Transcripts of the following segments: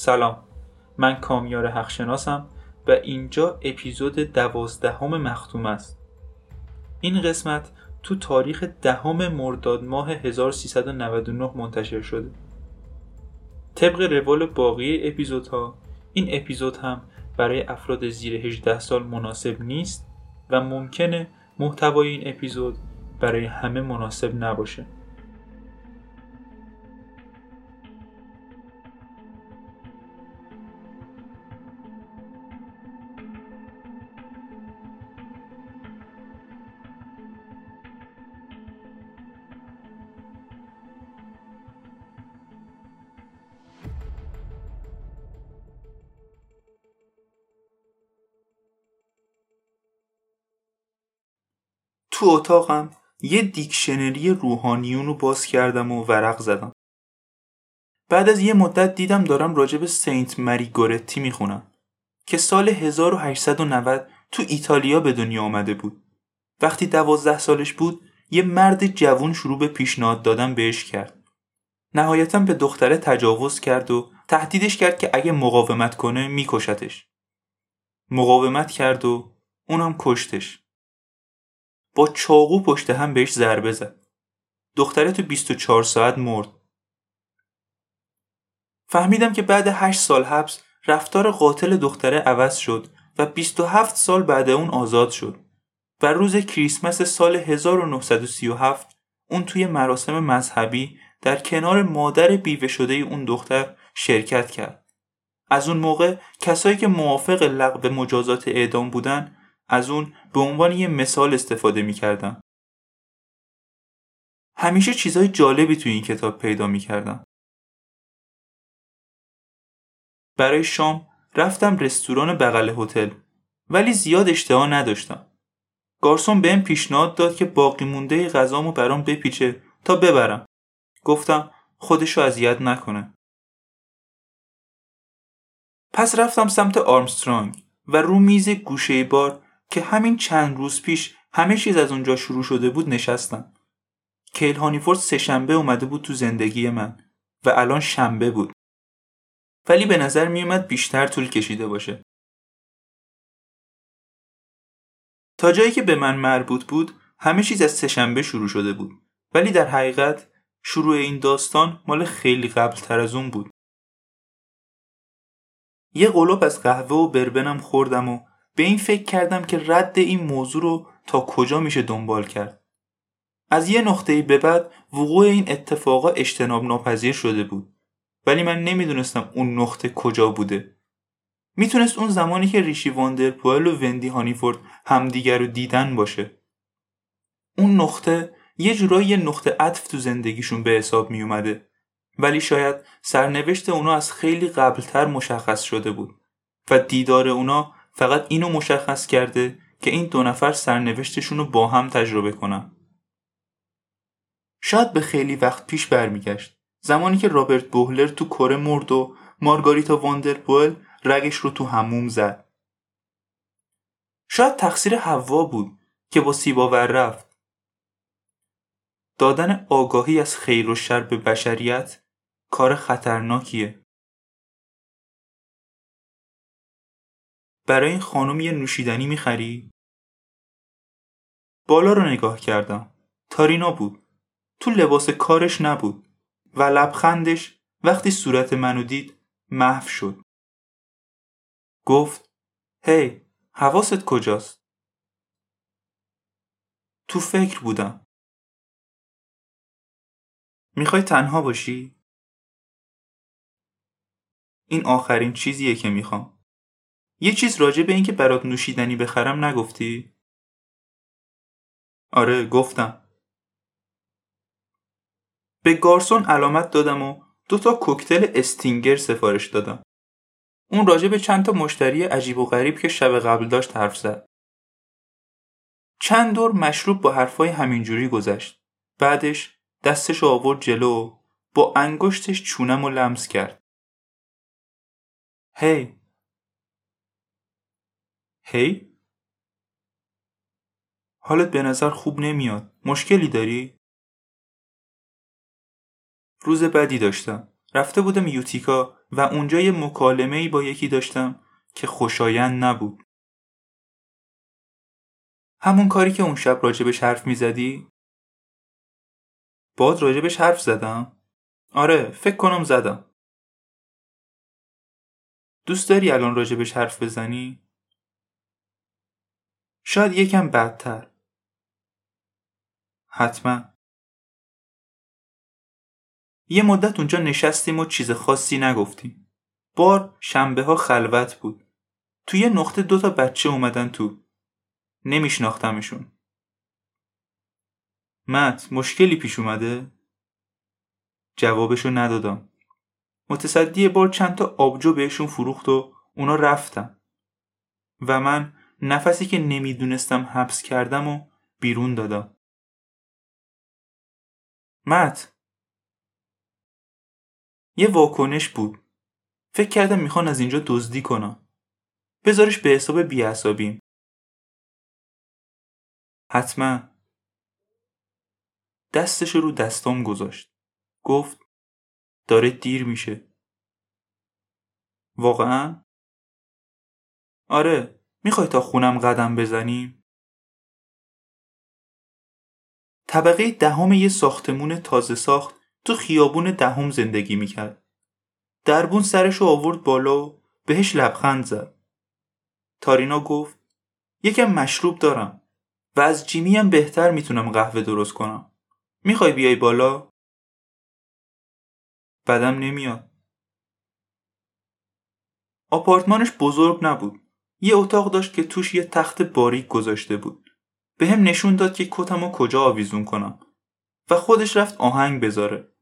سلام. من کامیار حقشناسم و اینجا اپیزود دوازدهم مختوم است. این قسمت تو تاریخ دهم مرداد ماه 1399 منتشر شده. طبق روال باقی اپیزودها این اپیزود هم برای افراد زیر 18 سال مناسب نیست و ممکنه محتوای این اپیزود برای همه مناسب نباشه. تو اتاقم یه دیکشنری روحانیون رو باز کردم و ورق زدم. بعد از یه مدت دیدم دارم راجع به سینت مری گورتی می‌خونم که سال 1890 تو ایتالیا به دنیا آمده بود. وقتی دوازده سالش بود یه مرد جوون شروع به پیشنهاد دادن بهش کرد. نهایتا به دختره تجاوز کرد و تهدیدش کرد که اگه مقاومت کنه میکشتش. مقاومت کرد و اونم کشتش. چاقو پشت هم بهش ضربه زد. دختره تو 24 ساعت مرد. فهمیدم که بعد 8 سال حبس رفتار قاتل دختره عوض شد و 27 سال بعد اون آزاد شد. و روز کریسمس سال 1937 اون توی مراسم مذهبی در کنار مادر بیوه شده اون دختر شرکت کرد. از اون موقع کسایی که موافق لغو مجازات اعدام بودن از اون به عنوان یه مثال استفاده می‌کردم. همیشه چیزای جالبی توی این کتاب پیدا می‌کردم. برای شام رفتم رستوران بغل هتل ولی زیاد اشتها نداشتم. گارسون بهم پیشنهاد داد که باقی مونده غذامو برام بپیچه تا ببرم. گفتم خودشو اذیت نکنه. پس رفتم سمت آرمسترانگ و رو میز گوشه بار که همین چند روز پیش همه چیز از اونجا شروع شده بود نشستم. کیل هانیفورد سه شنبه اومده بود تو زندگی من و الان شنبه بود. ولی به نظر میومد بیشتر طول کشیده باشه. تا جایی که به من مربوط بود همه چیز از سهشنبه شروع شده بود ولی در حقیقت شروع این داستان مال خیلی قبل تر از اون بود. یه قلوب از قهوه و بربنم خوردم و به این فکر کردم که رد این موضوع رو تا کجا میشه دنبال کرد. از یه نقطه‌ای به بعد وقوع این اتفاقا اجتناب ناپذیر شده بود. ولی من نمی‌دونستم اون نقطه کجا بوده. می‌تونست اون زمانی که ریشی واندرپوئل و وندی هانیفورد همدیگر رو دیدن باشه. اون نقطه یه جورایی نقطه عطف تو زندگیشون به حساب می اومده. ولی شاید سرنوشت اونا از خیلی قبلتر مشخص شده بود و دیدار اونا فقط اینو مشخص کرده که این دو نفر سرنوشتشون رو با هم تجربه کنن. شاید به خیلی وقت پیش برمیگشت. زمانی که رابرت بوهلر تو کره مرد و مارگاریتا واندرپول رگش رو تو هموم زد. شاید تقصیر حوا بود که با سیباور رفت. دادن آگاهی از خیر و شر به بشریت کار خطرناکیه. برای این خانم یه نوشیدنی می‌خری؟ بالا رو نگاه کردم. تارینا بود. تو لباس کارش نبود و لبخندش وقتی صورت منو دید محو شد. گفت هی حواست کجاست؟ تو فکر بودم. می‌خوای تنها باشی؟ این آخرین چیزیه که می‌خوام. یه چیز راجع به اینکه برات نوشیدنی بخرم نگفتی؟ آره گفتم. به گارسون علامت دادم و دو تا کوکتل استینگر سفارش دادم. اون راجع به چند تا مشتری عجیب و غریب که شب قبل داشت حرف زد. چند دور مشروب با حرفای همینجوری گذشت. بعدش دستش آورد جلو با انگشتش چونم و لمس کرد. هی هی حالت به نظر خوب نمیاد. مشکلی داری؟ روز بدی داشتم. رفته بودم یوتیکا و اونجا یه مکالمه ای با یکی داشتم که خوشایند نبود. همون کاری که اون شب راجبش حرف می‌زدی؟ باد راجبش حرف زدم؟ آره فکر کنم زدم. دوست داری الان راجبش حرف بزنی؟ شاید یکم بدتر. حتما. یه مدت اونجا نشستیم و چیز خاصی نگفتیم. بار شنبه ها خلوت بود. توی یه نقطه دوتا بچه اومدن تو. نمیشناختمشون. مت مشکلی پیش اومده؟ جوابشو ندادم. متصدی بار چند تا آبجو بهشون فروخت و اونا رفتن. و من نفسی که نمی‌دونستم حبس کردم و بیرون دادم. مت یه واکنش بود. فکر کردم می‌خوان از اینجا دزدی کنم. بذارش به حساب بیعصابیم. حتما دستش رو دستام گذاشت. گفت داره دیر میشه. واقعا؟ آره می‌خوای تا خونم قدم بزنیم؟ طبقه دهم یه ساختمون تازه ساخت تو خیابون دهم زندگی می‌کرد. دربون سرشو آورد بالا و بهش لبخند زد. تارینا گفت یکم مشروب دارم و از جیمی هم بهتر می‌تونم قهوه درست کنم. می‌خوای بیای بالا؟ بدم نمیاد. آپارتمانش بزرگ نبود. یه اتاق داشت که توش یه تخت باریک گذاشته بود. به هم نشون داد که کتمو کجا آویزون کنم و خودش رفت آهنگ بذاره.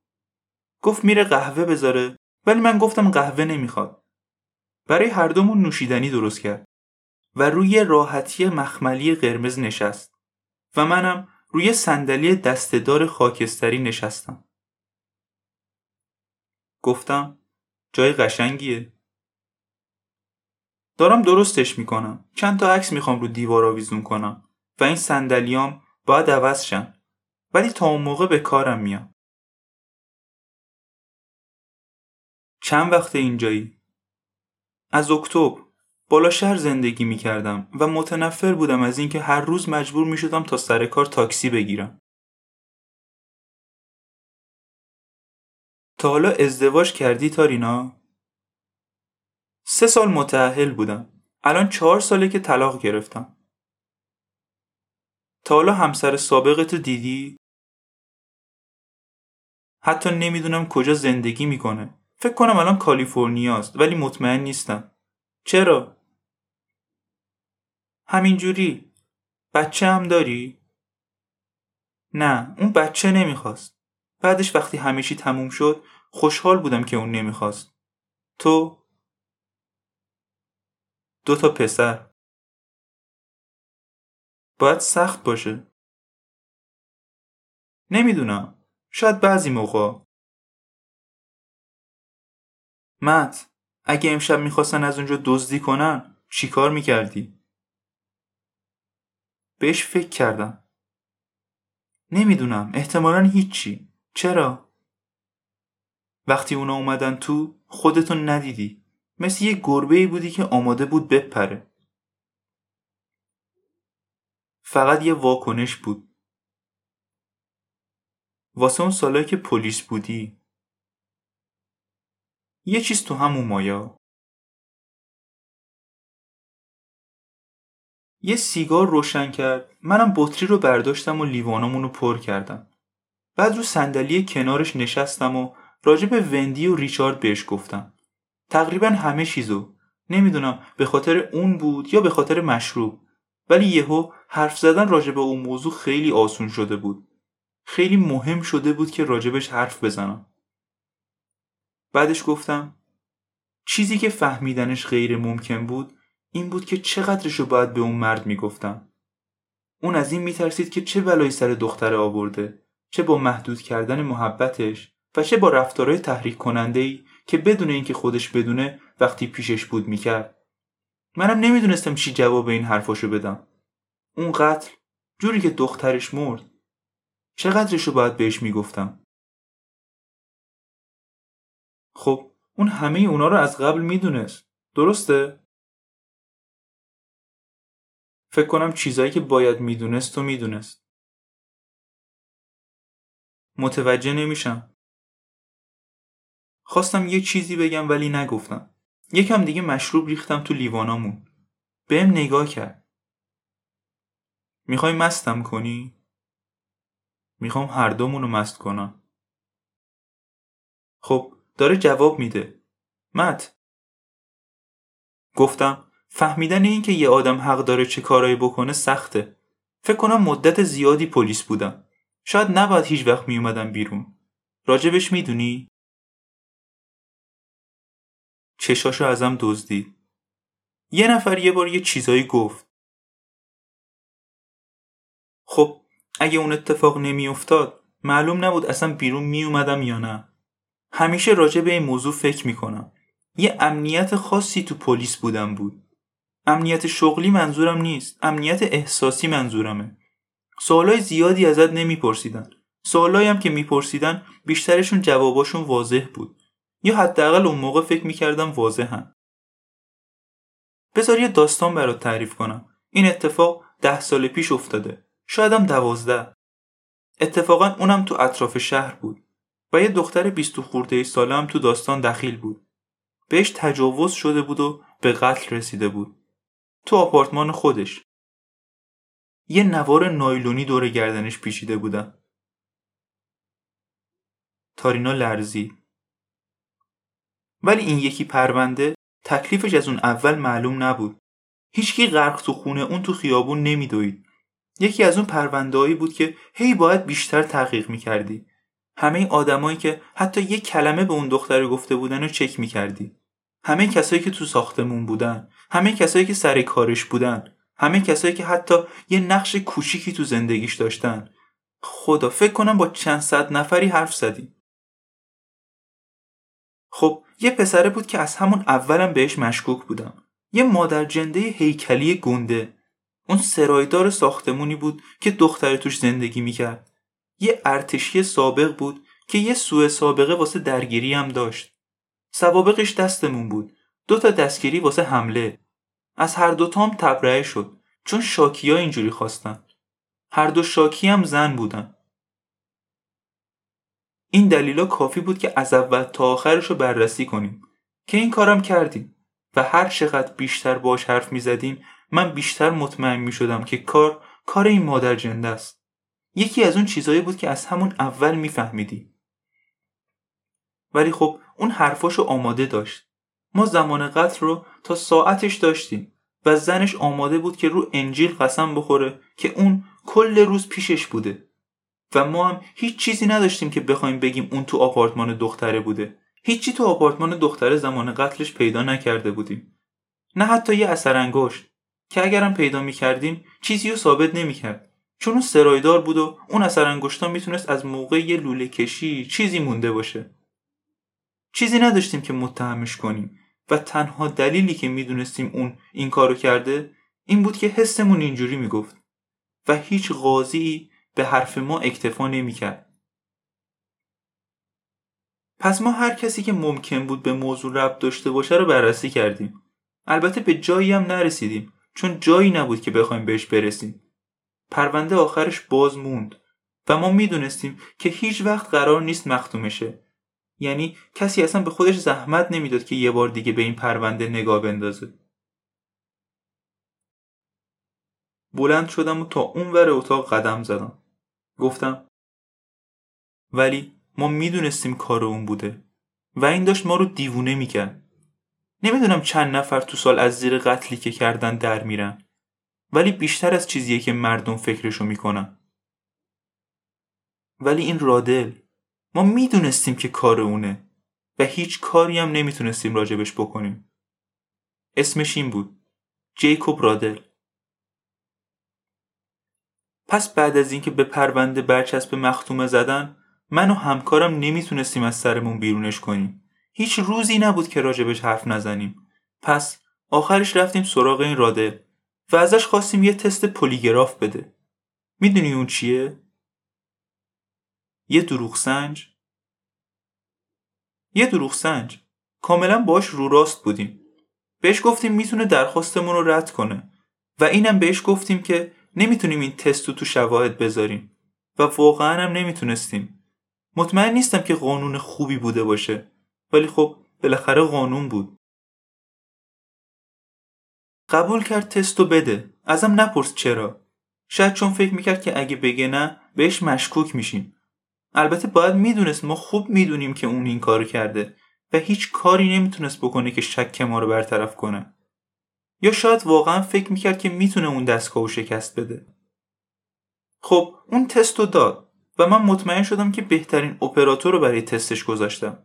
گفت میره قهوه بذاره ولی من گفتم قهوه نمی‌خواد. برای هر دومون نوشیدنی درست کرد و روی راحتی مخملی قرمز نشست و منم روی صندلی دستهدار خاکستری نشستم. گفتم جای قشنگیه. دارم درستش می‌کنم. چند تا عکس می‌خوام رو دیوار آویزون کنم و این صندلیام باید عوض شن. ولی تا اون موقع به کارم میام. چند وقت اینجایی؟ از اکتبر بالا شهر زندگی می کردم و متنفر بودم از اینکه هر روز مجبور می شدم تا سر کار تاکسی بگیرم. تا حالا ازدواج کردی تارینا؟ سه سال متعهل بودم. الان چهار ساله که طلاق گرفتم. تا حالا همسر سابقتو دیدی؟ حتی نمی‌دونم کجا زندگی می‌کنه. فکر کنم الان کالیفرنیاست ولی مطمئن نیستم. چرا؟ همینجوری. بچه هم داری؟ نه اون بچه نمی‌خواست. بعدش وقتی همیشی تموم شد خوشحال بودم که اون نمی‌خواست. تو؟ دو تا پسر. باید سخت باشه. نمی‌دونم. شاید بعضی موقع. مت اگه امشب می‌خواستن از اونجا دزدی کنن چیکار می‌کردی؟ بهش فکر کردم. نمی‌دونم احتمالا هیچی. چرا؟ وقتی اونا اومدن تو خودتون ندیدی. مثل یه گربه ای بودی که آماده بود بپره. فقط یه واکنش بود. واسه اون سالایی که پلیس بودی. یه چیز تو همون مایا. یه سیگار روشن کرد. منم بطری رو برداشتم و لیوانامون رو پر کردم. بعد رو صندلی کنارش نشستم و راجع به وندی و ریچارد بهش گفتم. تقریبا همه چیزو. نمی‌دونم به خاطر اون بود یا به خاطر مشروب. ولی یهو حرف زدن راجع به اون موضوع خیلی آسون شده بود. خیلی مهم شده بود که راجبش حرف بزنم. بعدش گفتم چیزی که فهمیدنش غیر ممکن بود این بود که چقدرشو باید به اون مرد می‌گفتم. اون از این میترسید که چه بلایی سر دختره آورده چه با محدود کردن محبتش و چه با رفتارهای تحریک کننده ای که بدون اینکه خودش بدونه وقتی پیشش بود می‌کرد. منم نمی‌دونستم چی جواب این حرفاشو بدم. اون قتل جوری که دخترش مرد. چقدرشو باید بهش می‌گفتم؟ خب اون همه اونا رو از قبل می‌دونست. درسته؟ فکر کنم چیزایی که باید می‌دونست و می‌دونست. متوجه نمیشم. خواستم یه چیزی بگم ولی نگفتم. یکم دیگه مشروب ریختم تو لیوانامون. بهم نگاه کرد. می‌خوای مستم کنی؟ می‌خوام هر دومون رو مست کنم. خب داره جواب میده. مت. گفتم فهمیدن این که یه آدم حق داره چه کارایی بکنه سخته. فکر کنم مدت زیادی پلیس بودم. شاید نباید هیچ وقت میومدم بیرون. راجبش می‌دونی؟ چشاشو ازم دزدید یه نفر یه بار یه چیزایی گفت. خب اگه اون اتفاق نمیافتاد معلوم نبود اصلا بیرون میومدم یا نه. همیشه راجع به این موضوع فکر می‌کنم. یه امنیت خاصی تو پلیس بودم بود. امنیت شغلی منظورم نیست امنیت احساسی منظورمه. سوالای زیادی ازت نمیپرسیدن. سوالایی هم که میپرسیدن بیشترشون جواباشون واضح بود. یا حداقل اون موقع فکر می‌کردم واضحن بذار یه داستان برات تعریف کنم. این اتفاق ده سال پیش افتاده. شایدم دوازده. اتفاقا اونم تو اطراف شهر بود و یه دختر بیست و خورده ساله هم تو داستان دخیل بود. بهش تجاوز شده بود و به قتل رسیده بود. تو آپارتمان خودش. یه نوار نایلونی دور گردنش پیچیده بودن. تارینا لرزید ولی این یکی پرونده تکلیفش از اون اول معلوم نبود. هیچکی غرق تو خونه اون تو خیابون نمیدوید. یکی از اون پروندهایی بود که هی باید بیشتر تحقیق می‌کردی. همه آدمایی که حتی یک کلمه به اون دختر گفته بودن رو چک می‌کردی. همه کسایی که تو ساختمون بودن. همه کسایی که سر کارش بودن. همه کسایی که حتی یه نقش کوچیکی تو زندگیش داشتن. خدا فکر کنم با چند صد نفری حرف زدی خب یه پسره بود که از همون اولم بهش مشکوک بودم. یه مادر جنده هیکلی گنده. اون سرایدار ساختمونی بود که دختر توش زندگی می‌کرد. یه ارتشی سابق بود که یه سوء سابقه واسه درگیری هم داشت. سوابقش دستمون بود. دو تا دستگیری واسه حمله. از هر دوتام تبرئه شد. چون شاکی ها اینجوری خواستن. هر دو شاکی هم زن بودن. این دلیلا کافی بود که از اول تا آخرش رو بررسی کنیم. که این کارم کردیم و هر چقدر بیشتر باش حرف می زدیم من بیشتر مطمئن می شدم که کار کار این مادر جنده است. یکی از اون چیزایی بود که از همون اول میفهمیدی ولی خب اون حرفاشو آماده داشت. ما زمان قتل رو تا ساعتش داشتیم و زنش آماده بود که رو انجیل قسم بخوره که اون کل روز پیشش بوده. و ما هم هیچ چیزی نداشتیم که بخوایم بگیم اون تو آپارتمان دختره بوده. هیچی تو آپارتمان دختره زمان قتلش پیدا نکرده بودیم. نه حتی یه اثر انگشت که اگرم پیدا می‌کردیم چیزی رو ثابت نمی‌کرد. چون اون سرایدار بود و اون اثر انگشتا می‌تونست از موقع یه لوله کشی چیزی مونده باشه. چیزی نداشتیم که متهمش کنیم و تنها دلیلی که می‌دونستیم اون این کارو کرده این بود که حسمون اینجوری می‌گفت. و هیچ قاضی به حرف ما اکتفا نمی‌کرد. پس ما هر کسی که ممکن بود به موضوع ربط داشته باشه رو بررسی کردیم. البته به جایی هم نرسیدیم چون جایی نبود که بخوایم بهش برسیم. پرونده آخرش باز موند و ما می‌دونستیم که هیچ وقت قرار نیست مختومشه یعنی کسی اصلا به خودش زحمت نمی‌داد که یه بار دیگه به این پرونده نگاه بندازه. بلند شدم و تا اون ور اتاق قدم زدم. گفتم ولی ما می‌دونستیم کار اون بوده. و این داشت ما رو دیوونه می‌کرد. نمی‌دونم چند نفر تو سال از زیر قتلی که کردن در میرن. ولی بیشتر از چیزیه که مردم فکرشو می‌کنن. ولی این رادل ما می‌دونستیم که کار اونه. و هیچ کاری هم نمی‌تونستیم راجبش بکنیم. اسمش این بود. جیکوب رادل. پس بعد از اینکه به پرونده برچسب مختومه زدن من و همکارم نمی‌تونستیم از سرمون بیرونش کنیم. هیچ روزی نبود که راجبش حرف نزنیم. پس آخرش رفتیم سراغ این رادل و ازش خواستیم یه تست پلیگراف بده. می‌دونی اون چیه؟ یه دروغ سنج؟ یه دروغ سنج. کاملا باش رو راست بودیم. بهش گفتیم می‌تونه درخواستمون رو رد کنه و اینم بهش گفتیم که نمی‌تونیم این تست رو تو شواهد بذاریم. و واقعا هم نمی‌تونستیم. مطمئن نیستم که قانون خوبی بوده باشه. ولی خب بالاخره قانون بود. قبول کرد تستو بده. ازم نپرس چرا. شاید چون فکر می‌کرد که اگه بگه نه بهش مشکوک میشیم. البته باید می‌دونست ما خوب می‌دونیم که اون این کارو کرده. و هیچ کاری نمی‌تونست بکنه که شک ما رو برطرف کنه. یا شاید واقعا فکر می‌کرد که می‌تونه اون دستگاه شکست بده. خب اون تستو داد و من مطمئن شدم که بهترین اپراتور رو برای تستش گذاشتم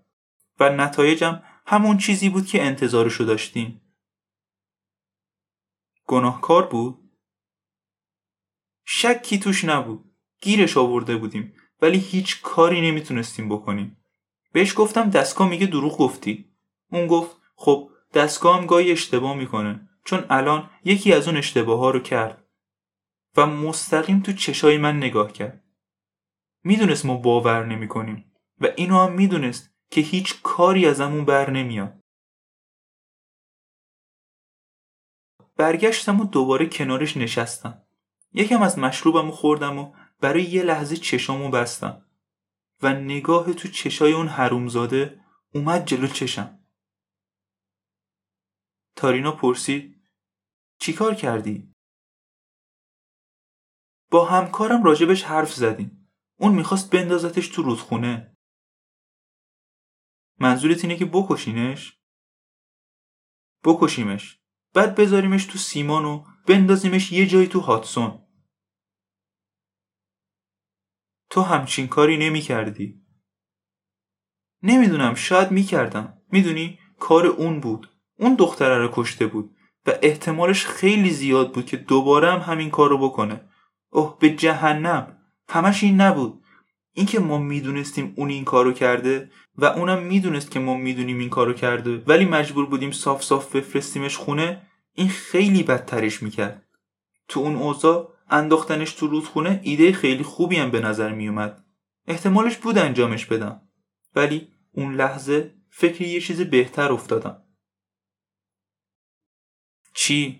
و نتایجم همون چیزی بود که انتظارشو داشتیم. گناهکار بود؟ شکی توش نبود. گیرش آورده بودیم ولی هیچ کاری نمی‌تونستیم بکنیم. بهش گفتم دستگاه میگه دروغ گفتی. اون گفت خب دستگاه هم گاهی اشتباه می‌کنه. چون الان یکی از اون اشتباه ها رو کرد و مستقیم تو چشای من نگاه کرد. می‌دونست ما باور نمی‌کنیم و اینو هم می‌دونست که هیچ کاری ازمون بر نمیاد. برگشتم و دوباره کنارش نشستم. یکم از مشروبم خوردم و برای یه لحظه چشامو بستم و نگاه تو چشای اون حرومزاده اومد جلو چشم. تارینا پرسید چیکار کردی؟ با همکارم راجبش حرف زدیم اون می‌خواست بندازتش تو رودخونه منظورت اینه که بکشینش؟ بکشیمش بعد بذاریمش تو سیمان و بندازیمش یه جایی تو هاتسون تو همچین کاری نمی کردی. نمی‌دونم شاید می‌کردم می‌دونی کار اون بود اون دختره رو کشته بود و احتمالش خیلی زیاد بود که دوباره هم همین کار رو بکنه. اوه به جهنم. همش این نبود. اینکه ما می‌دونستیم اون این کارو کرده و اونم می‌دونست که ما می‌دونیم این کارو کرده ولی مجبور بودیم صاف صاف بفرستیمش خونه این خیلی بدترش می‌کرد. تو اون اوضاع انداختنش تو رودخونه ایده خیلی خوبی هم به نظر میومد احتمالش بود انجامش بدم. ولی اون لحظه فکر یه چیز بهتر افتادم. چی؟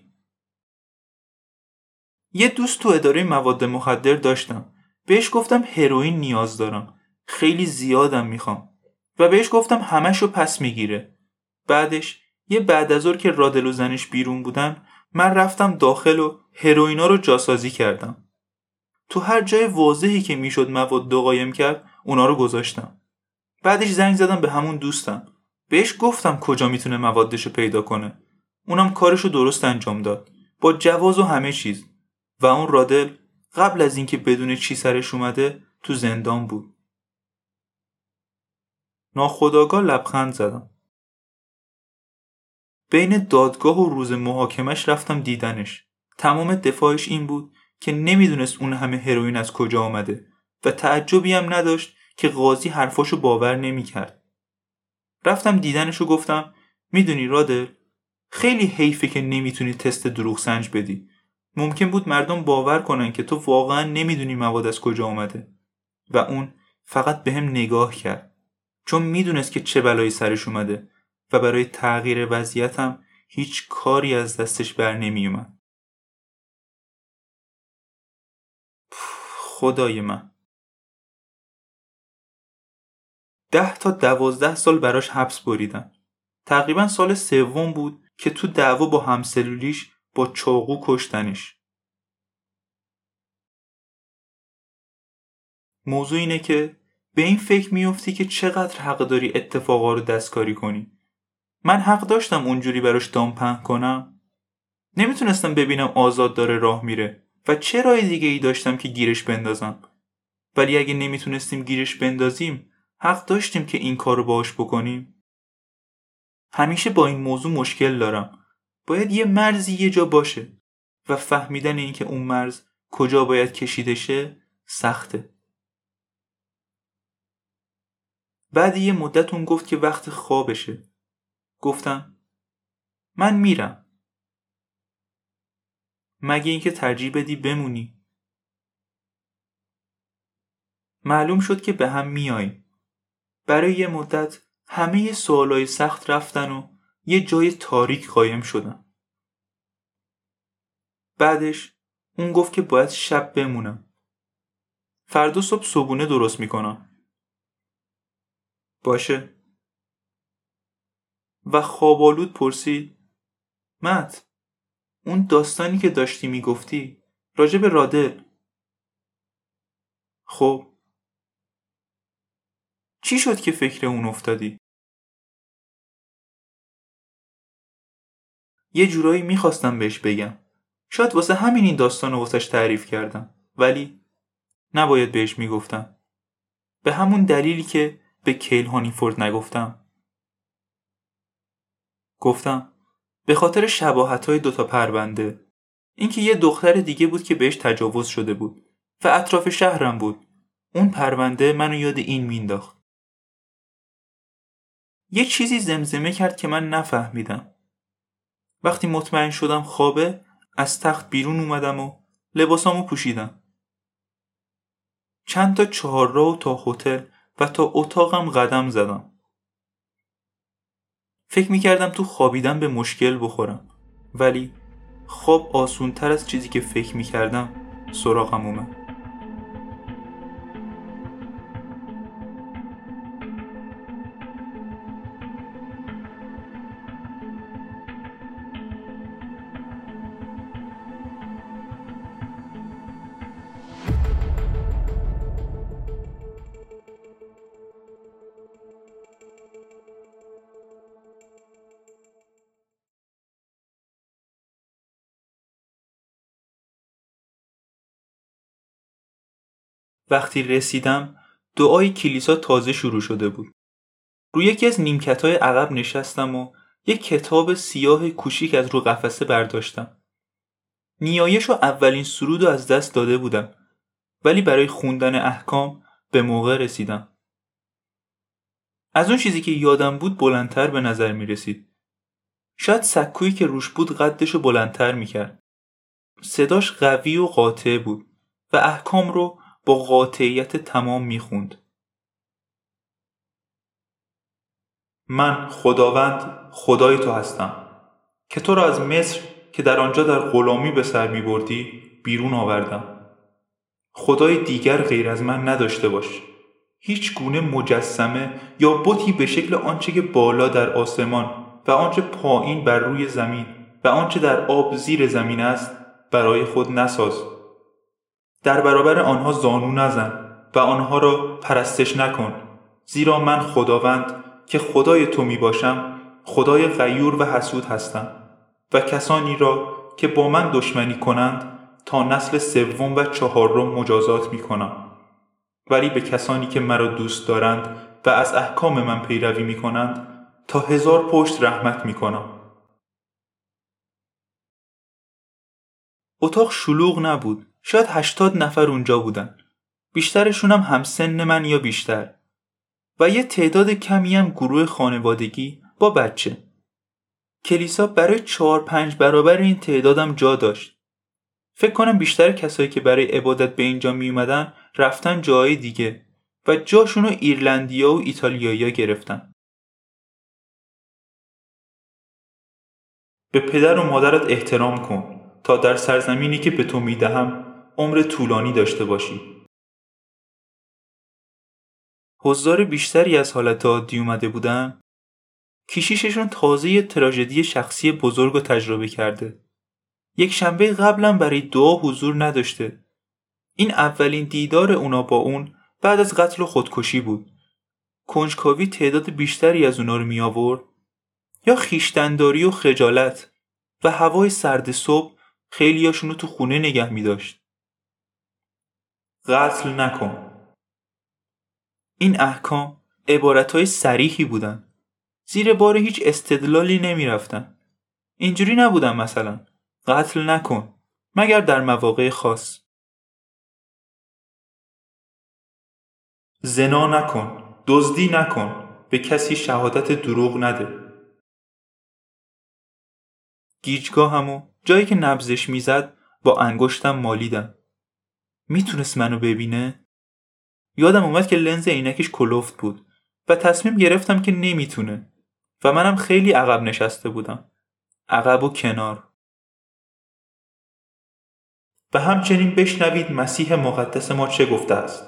یه دوست تو اداره مواد مخدر داشتم. بهش گفتم هروئین نیاز دارم. خیلی زیادم می‌خوام. و بهش گفتم همشو پس می‌گیره. بعدش یه بعد از که رادل و زنش بیرون بودن من رفتم داخل و هروئینا رو جاسازی کردم. تو هر جای واضحی که می‌شد مواد دو قایم کرد اونا رو گذاشتم. بعدش زنگ زدم به همون دوستم. بهش گفتم کجا می‌تونه موادش پیدا کنه. اونم کارشو درست انجام داد. با جواز و همه چیز. و اون رادل قبل از اینکه بدون چی سرش اومده تو زندان بود. ناخداگاه لبخند زدم. بین دادگاه و روز محاکمش رفتم دیدنش. تمام دفاعش این بود که نمی‌دونست اون همه هروئین از کجا آمده و تعجبی هم نداشت که قاضی حرفاشو باور نمی‌کرد. رفتم دیدنش و گفتم می‌دونی رادل خیلی حیفه که نمی‌تونی تست دروغ سنج بدی. ممکن بود مردم باور کنن که تو واقعا نمی‌دونی مواد از کجا آمده و اون فقط به هم نگاه کرد چون می‌دونست که چه بلایی سرش اومده و برای تغییر وضعیتم هیچ کاری از دستش بر نمیومد. خدای من ده تا دوازده سال براش حبس بریدن تقریبا سال سوم بود که تو دعوا با همسلولیش با چاقو کشتنش. موضوع اینه که به این فکر میفتی که چقدر حق داری اتفاقا رو دستکاری کنی. من حق داشتم اونجوری براش دام پهن کنم. نمی‌تونستم ببینم آزاد داره راه میره و چه راه دیگه ای داشتم که گیرش بندازم. ولی اگه نمی‌تونستیم گیرش بندازیم حق داشتیم که این کارو باش بکنیم. همیشه با این موضوع مشکل دارم. باید یه مرزی یه جا باشه و فهمیدن اینکه اون مرز کجا باید کشیده شه سخته. بعد یه مدت اون گفت که وقت خوابشه. گفتم من میرم. مگه اینکه ترجیح بدی بمونی؟ معلوم شد که به هم میاییم. برای یه مدت همه سوالای سخت رفتن و یه جای تاریک قایم شدن بعدش اون گفت که باید شب بمونم. فردا صبح صبونه درست می‌کنم. باشه. و خوابالود پرسید مت اون داستانی که داشتی می‌گفتی راجع به رادل؟ خب چی شد که فکر اون افتادی؟ یه جورایی می‌خواستم بهش بگم. شاید واسه همین این داستان رو واسش تعریف کردم. ولی نباید بهش می‌گفتم. به همون دلیلی که به کیل هانیفورد نگفتم. گفتم به خاطر شباهت های دوتا پرونده. اینکه یه دختر دیگه بود که بهش تجاوز شده بود. و اطراف شهرم بود. اون پرونده منو یاد این مینداخت یه چیزی زمزمه کرد که من نفهمیدم. وقتی مطمئن شدم خوابه از تخت بیرون اومدم و لباسامو پوشیدم. چند تا چهار راه تا هتل و تا اتاقم قدم زدم. فکر می‌کردم تو خوابیدن به مشکل بخورم ولی خواب آسون تر از چیزی که فکر می‌کردم سراغم اومد. وقتی رسیدم دعای کلیسا تازه شروع شده بود. روی یکی از نیمکت های عقب نشستم و یک کتاب سیاه کوچیک از رو قفسه برداشتم. نیایش و اولین سرود رو از دست داده بودم ولی برای خوندن احکام به موقع رسیدم. از اون چیزی که یادم بود بلندتر به نظر می رسید. شاید سکویی که روش بود قدش رو بلندتر می کرد. صداش قوی و قاطع بود و احکام رو با قاطعیت تمام می‌خوند. من خداوند خدای تو هستم که تو را از مصر که در آنجا در غلامی به سر می بردی بیرون آوردم. خدای دیگر غیر از من نداشته باش. هیچ گونه مجسمه یا بتی به شکل آنچه که بالا در آسمان و آنچه پایین بر روی زمین و آنچه در آب زیر زمین است برای خود نساز. در برابر آنها زانو نزن و آنها را پرستش نکن زیرا من خداوند که خدای تو می باشم خدای غیور و حسود هستم و کسانی را که با من دشمنی کنند تا نسل سوم و چهارم مجازات می کنم ولی به کسانی که مرا دوست دارند و از احکام من پیروی می کنند تا هزار پشت رحمت می کنم اتاق شلوغ نبود. شاید هشتاد نفر اونجا بودن. بیشترشون هم همسن من یا بیشتر. و یه تعداد کمی هم گروه خانوادگی با بچه. کلیسا برای چهار پنج برابر این تعدادم جا داشت. فکر کنم بیشتر کسایی که برای عبادت به اینجا می اومدن رفتن جای دیگه و جاشونو ایرلندیا و ایتالیایی گرفتن. به پدر و مادرت احترام کن تا در سرزمینی که به تو می‌دهم عمر طولانی داشته باشی. حضار بیشتری از حالت عادی اومده بودن کشیششون تازه یه تراژدی شخصی بزرگ رو تجربه کرده. یک شنبه قبلا برای دعا حضور نداشته. این اولین دیدار اونا با اون بعد از قتل و خودکشی بود. کنجکاوی تعداد بیشتری از اونا رو می آورد یا خیشتنداری و خجالت و هوای سرد صبح خیلی رو تو خونه نگه می داشت. قتل نکن. این احکام های سریحی بودن. زیر بار هیچ استدلالی نمی رفتن. اینجوری نبودن مثلا. قتل نکن. مگر در مواقع خاص. زنا نکن. دزدی نکن. به کسی شهادت دروغ نده. گیجگاه همو جایی که نبزش می‌زد با انگشتم مالیدم. می‌تونست منو ببینه؟ یادم اومد که لنز عینکش کلفت بود و تصمیم گرفتم که نمی‌تونه و منم خیلی عقب نشسته بودم. عقب و کنار. و همچنین بشنوید مسیح مقدس ما چه گفته است.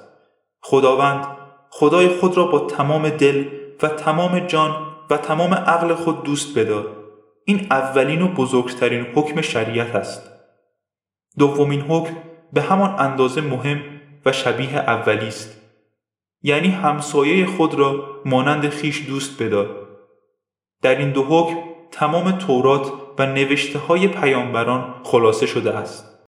خداوند خدای خود را با تمام دل و تمام جان و تمام عقل خود دوست بدار. این اولین و بزرگترین حکم شریعت است. دومین حکم به همان اندازه مهم و شبیه اولی است. یعنی همسایه خود را مانند خیش دوست بدار. در این دو حکم تمام تورات و نوشته های پیامبران خلاصه شده است.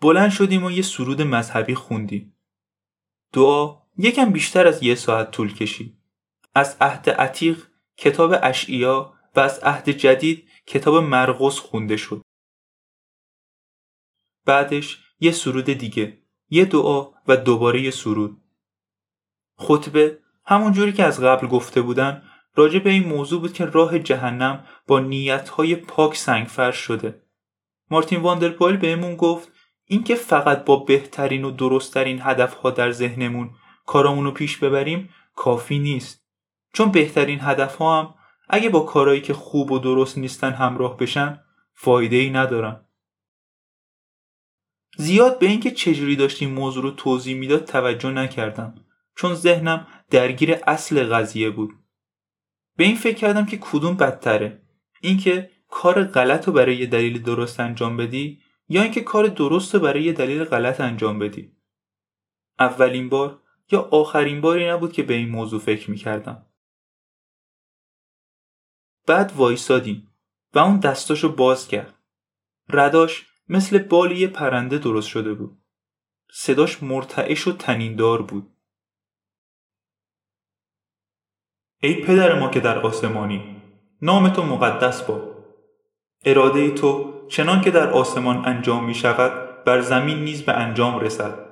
بلند شدیم و یه سرود مذهبی خوندیم. دعا یکم بیشتر از یه ساعت طول کشید. از عهد عتیق کتاب اشعیا و از عهد جدید کتاب مرقس خونده شد. بعدش یه سرود دیگه یه دعا و دوباره یه سرود. خطبه همون جوری که از قبل گفته بودن راجع به این موضوع بود که راه جهنم با نیتهای پاک سنگفرش شده. مارتین واندرپایل بهمون گفت اینکه فقط با بهترین و درستترین هدفها در ذهنمون کارامونو پیش ببریم کافی نیست. چون بهترین هدفها هم اگه با کارهایی که خوب و درست نیستن همراه بشن فایده ای ندارن. زیاد به اینکه چجوری داشتیم موضوع رو توضیح می‌داد توجه نکردم. چون ذهنم درگیر اصل قضیه بود. به این فکر کردم که کدوم بدتره. اینکه کار غلط رو برای یه دلیل درست انجام بدی یا اینکه کار درست رو برای یه دلیل غلط انجام بدی. اولین بار یا آخرین باری نبود که به این موضوع فکر می‌کردم. بعد وایسادیم و اون دستاشو باز کرد. رداش مثل بالی پرنده درست شده بود. صداش مرتعش و تنیندار بود. ای پدر ما که در آسمانی نام تو مقدس با. اراده تو چنان که در آسمان انجام می شود بر زمین نیز به انجام رسد.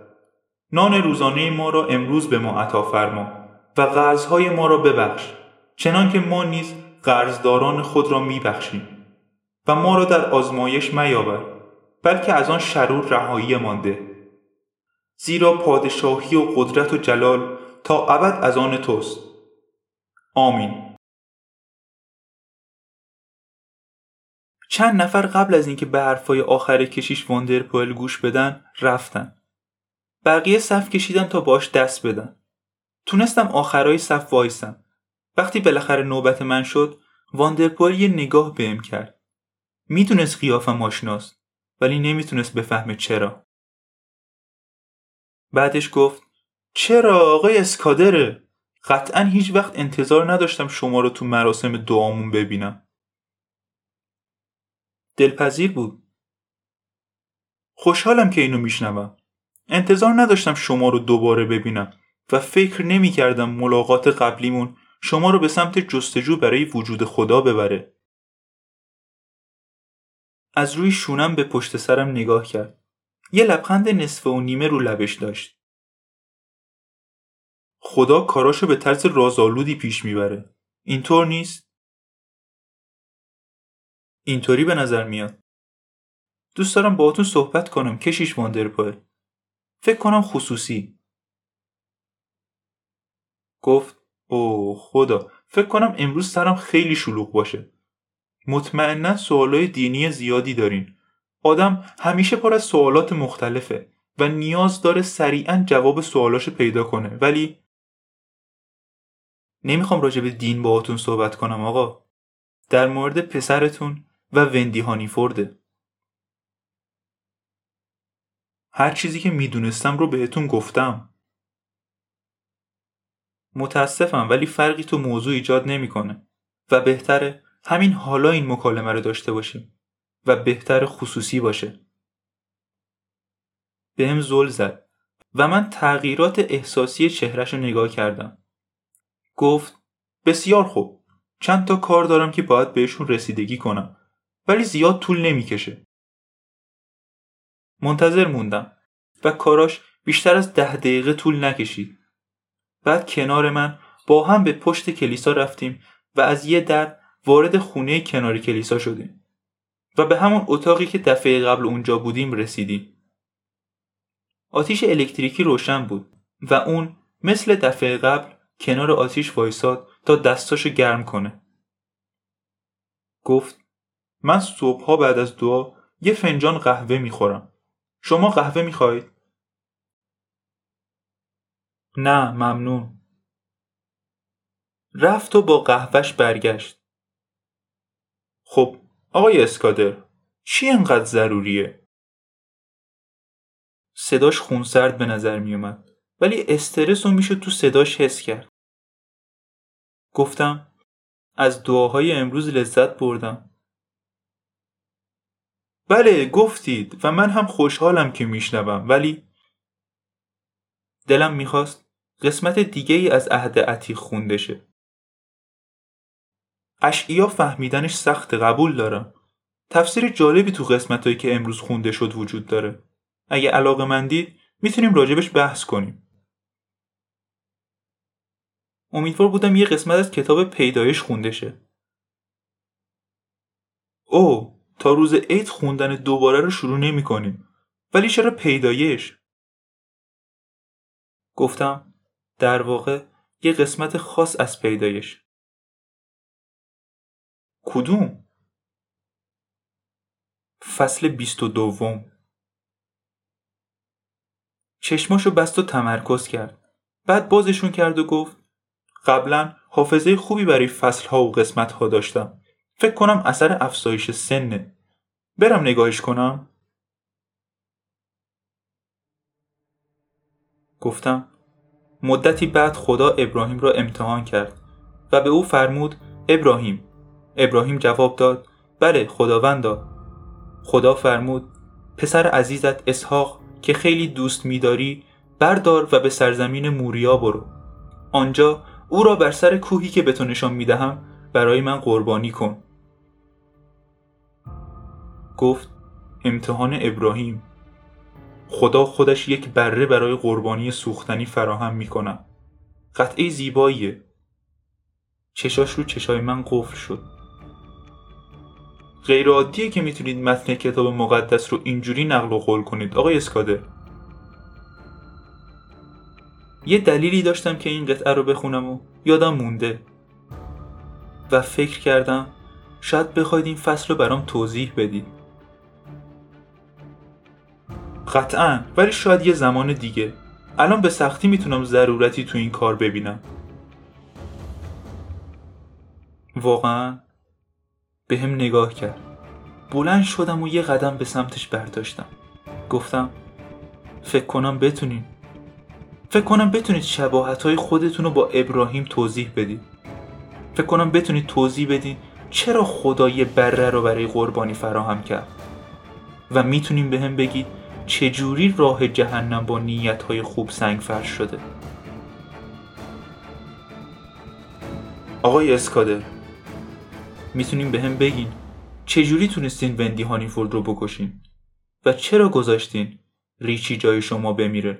نان روزانه ما را امروز به ما عطا فرما و قرضهای ما را ببخش چنان که ما نیز قرضداران خود را می بخشیم و ما را در آزمایش میاور بلکه از آن شرور رهاییمان ده. زیرا پادشاهی و قدرت و جلال تا ابد از آن توست. آمین. چند نفر قبل از اینکه به حرفای آخر کشیش واندرپویل گوش بدن رفتن. بقیه صف کشیدن تا باش دست بدن. تونستم آخرای صف وایسم. وقتی بالاخره نوبت من شد واندرپویل یه نگاه بهم کرد. می‌دونست قیافم آشناست. ولی نمی‌تونست بفهمه چرا. بعدش گفت چرا آقای اسکادره؟ قطعا هیچ وقت انتظار نداشتم شما رو تو مراسم دعامون ببینم. دلپذیر بود. خوشحالم که اینو میشنوم. انتظار نداشتم شما رو دوباره ببینم و فکر نمی کردم ملاقات قبلیمون شما رو به سمت جستجو برای وجود خدا ببره. از روی شونم به پشت سرم نگاه کرد. یه لبخند نصفه و نیمه رو لبش داشت. خدا کاراشو به طرز رازآلودی پیش می‌بره. اینطور نیست؟ اینطوری به نظر میاد. دوست دارم باهاتون صحبت کنم کشیش واندرپایل. فکر کنم خصوصی. گفت او خدا فکر کنم امروز سرم خیلی شلوغ باشه. مطمئنا سوالای دینی زیادی دارین. آدم همیشه پر از سوالات مختلفه و نیاز داره سریعا جواب سوالاشو پیدا کنه. ولی نمی‌خوام راجع به دین باهاتون صحبت کنم آقا. در مورد پسرتون و وندی هانیفورده هر چیزی که می‌دونستم رو بهتون گفتم. متاسفم ولی فرقی تو موضوع ایجاد نمی‌کنه و بهتره همین حالا این مکالمه رو داشته باشیم و بهتر خصوصی باشه. بهم زل زد و من تغییرات احساسی چهرش رو نگاه کردم. گفت بسیار خوب. چند تا کار دارم که باید بهشون رسیدگی کنم ولی زیاد طول نمی‌کشه. منتظر موندم و کاراش بیشتر از ده دقیقه طول نکشید. بعد کنار من با هم به پشت کلیسا رفتیم و از یه در وارد خونه کنار کلیسا شدیم و به همون اتاقی که دفعه قبل اونجا بودیم رسیدیم. آتیش الکتریکی روشن بود و اون مثل دفعه قبل کنار آتیش وایساد تا دستاشو گرم کنه. گفت من صبحها بعد از دعا یه فنجان قهوه می‌خورم. شما قهوه می‌خواید؟ نه ممنون. رفت و با قهوهش برگشت. خب آقای اسکادر چی انقدر ضروریه؟ صداش خونسرد به نظر میومد ولی استرس رو میشه تو صداش حس کرد. گفتم از دعاهای امروز لذت بردم. بله گفتید و من هم خوشحالم که میشنوم ولی دلم می‌خواست قسمت دیگه ای از عهد عتیق خونده شه. اشعیا فهمیدنش سخت قبول دارم. تفسیر جالبی تو قسمتهایی که امروز خونده شد وجود داره. اگه علاقه مندید می‌تونیم راجبش بحث کنیم. امیدوار بودم یه قسمت از کتاب پیدایش خونده شه. او تا روز عید خوندن دوباره رو شروع نمی کنیم. ولی چرا پیدایش؟ گفتم در واقع یه قسمت خاص از پیدایش. کدوم؟ فصل بیست و دوم چشماشو بست و تمرکز کرد. بعد بازشون کرد و گفت قبلا حافظه خوبی برای فصل ها و قسمت ها داشتم. فکر کنم اثر افزایش سنه. برم نگاهش کنم؟ گفتم مدتی بعد خدا ابراهیم را امتحان کرد و به او فرمود ابراهیم ابراهیم جواب داد بله خداوندا. خدا فرمود پسر عزیزت اسحاق که خیلی دوست میداری بردار و به سرزمین موریا برو. آنجا او را بر سر کوهی که به تو نشان می‌دهم برای من قربانی کن. گفت امتحان ابراهیم. خدا خودش یک بره برای قربانی سوختنی فراهم می‌کنم قطعه زیباییه. چشاش رو چشای من قفل شد. غیر عادیه که می‌تونید متن کتاب مقدس رو اینجوری نقل و قول کنید. آقای اسکاده. یه دلیلی داشتم که این قطعه رو بخونم و یادم مونده. و فکر کردم شاید بخواید این فصل رو برام توضیح بدید. قطعا ولی شاید یه زمان دیگه. الان به سختی می‌تونم ضرورتی تو این کار ببینم. واقعا به هم نگاه کرد. بلند شدم و یه قدم به سمتش برداشتم. گفتم فکر کنم بتونین. فکر کنم بتونید شباهت های خودتون رو با ابراهیم توضیح بدید. فکر کنم بتونید توضیح بدید چرا خدا یه بره رو برای قربانی فراهم کرد. و می‌تونیم به هم بگید چجوری راه جهنم با نیت های خوب سنگ فرش شده. آقای اسکادر می‌تونیم به هم بگین. چجوری تونستین وندی هانیفورد رو بکشین؟ و چرا گذاشتین ریچی جای شما بمیره؟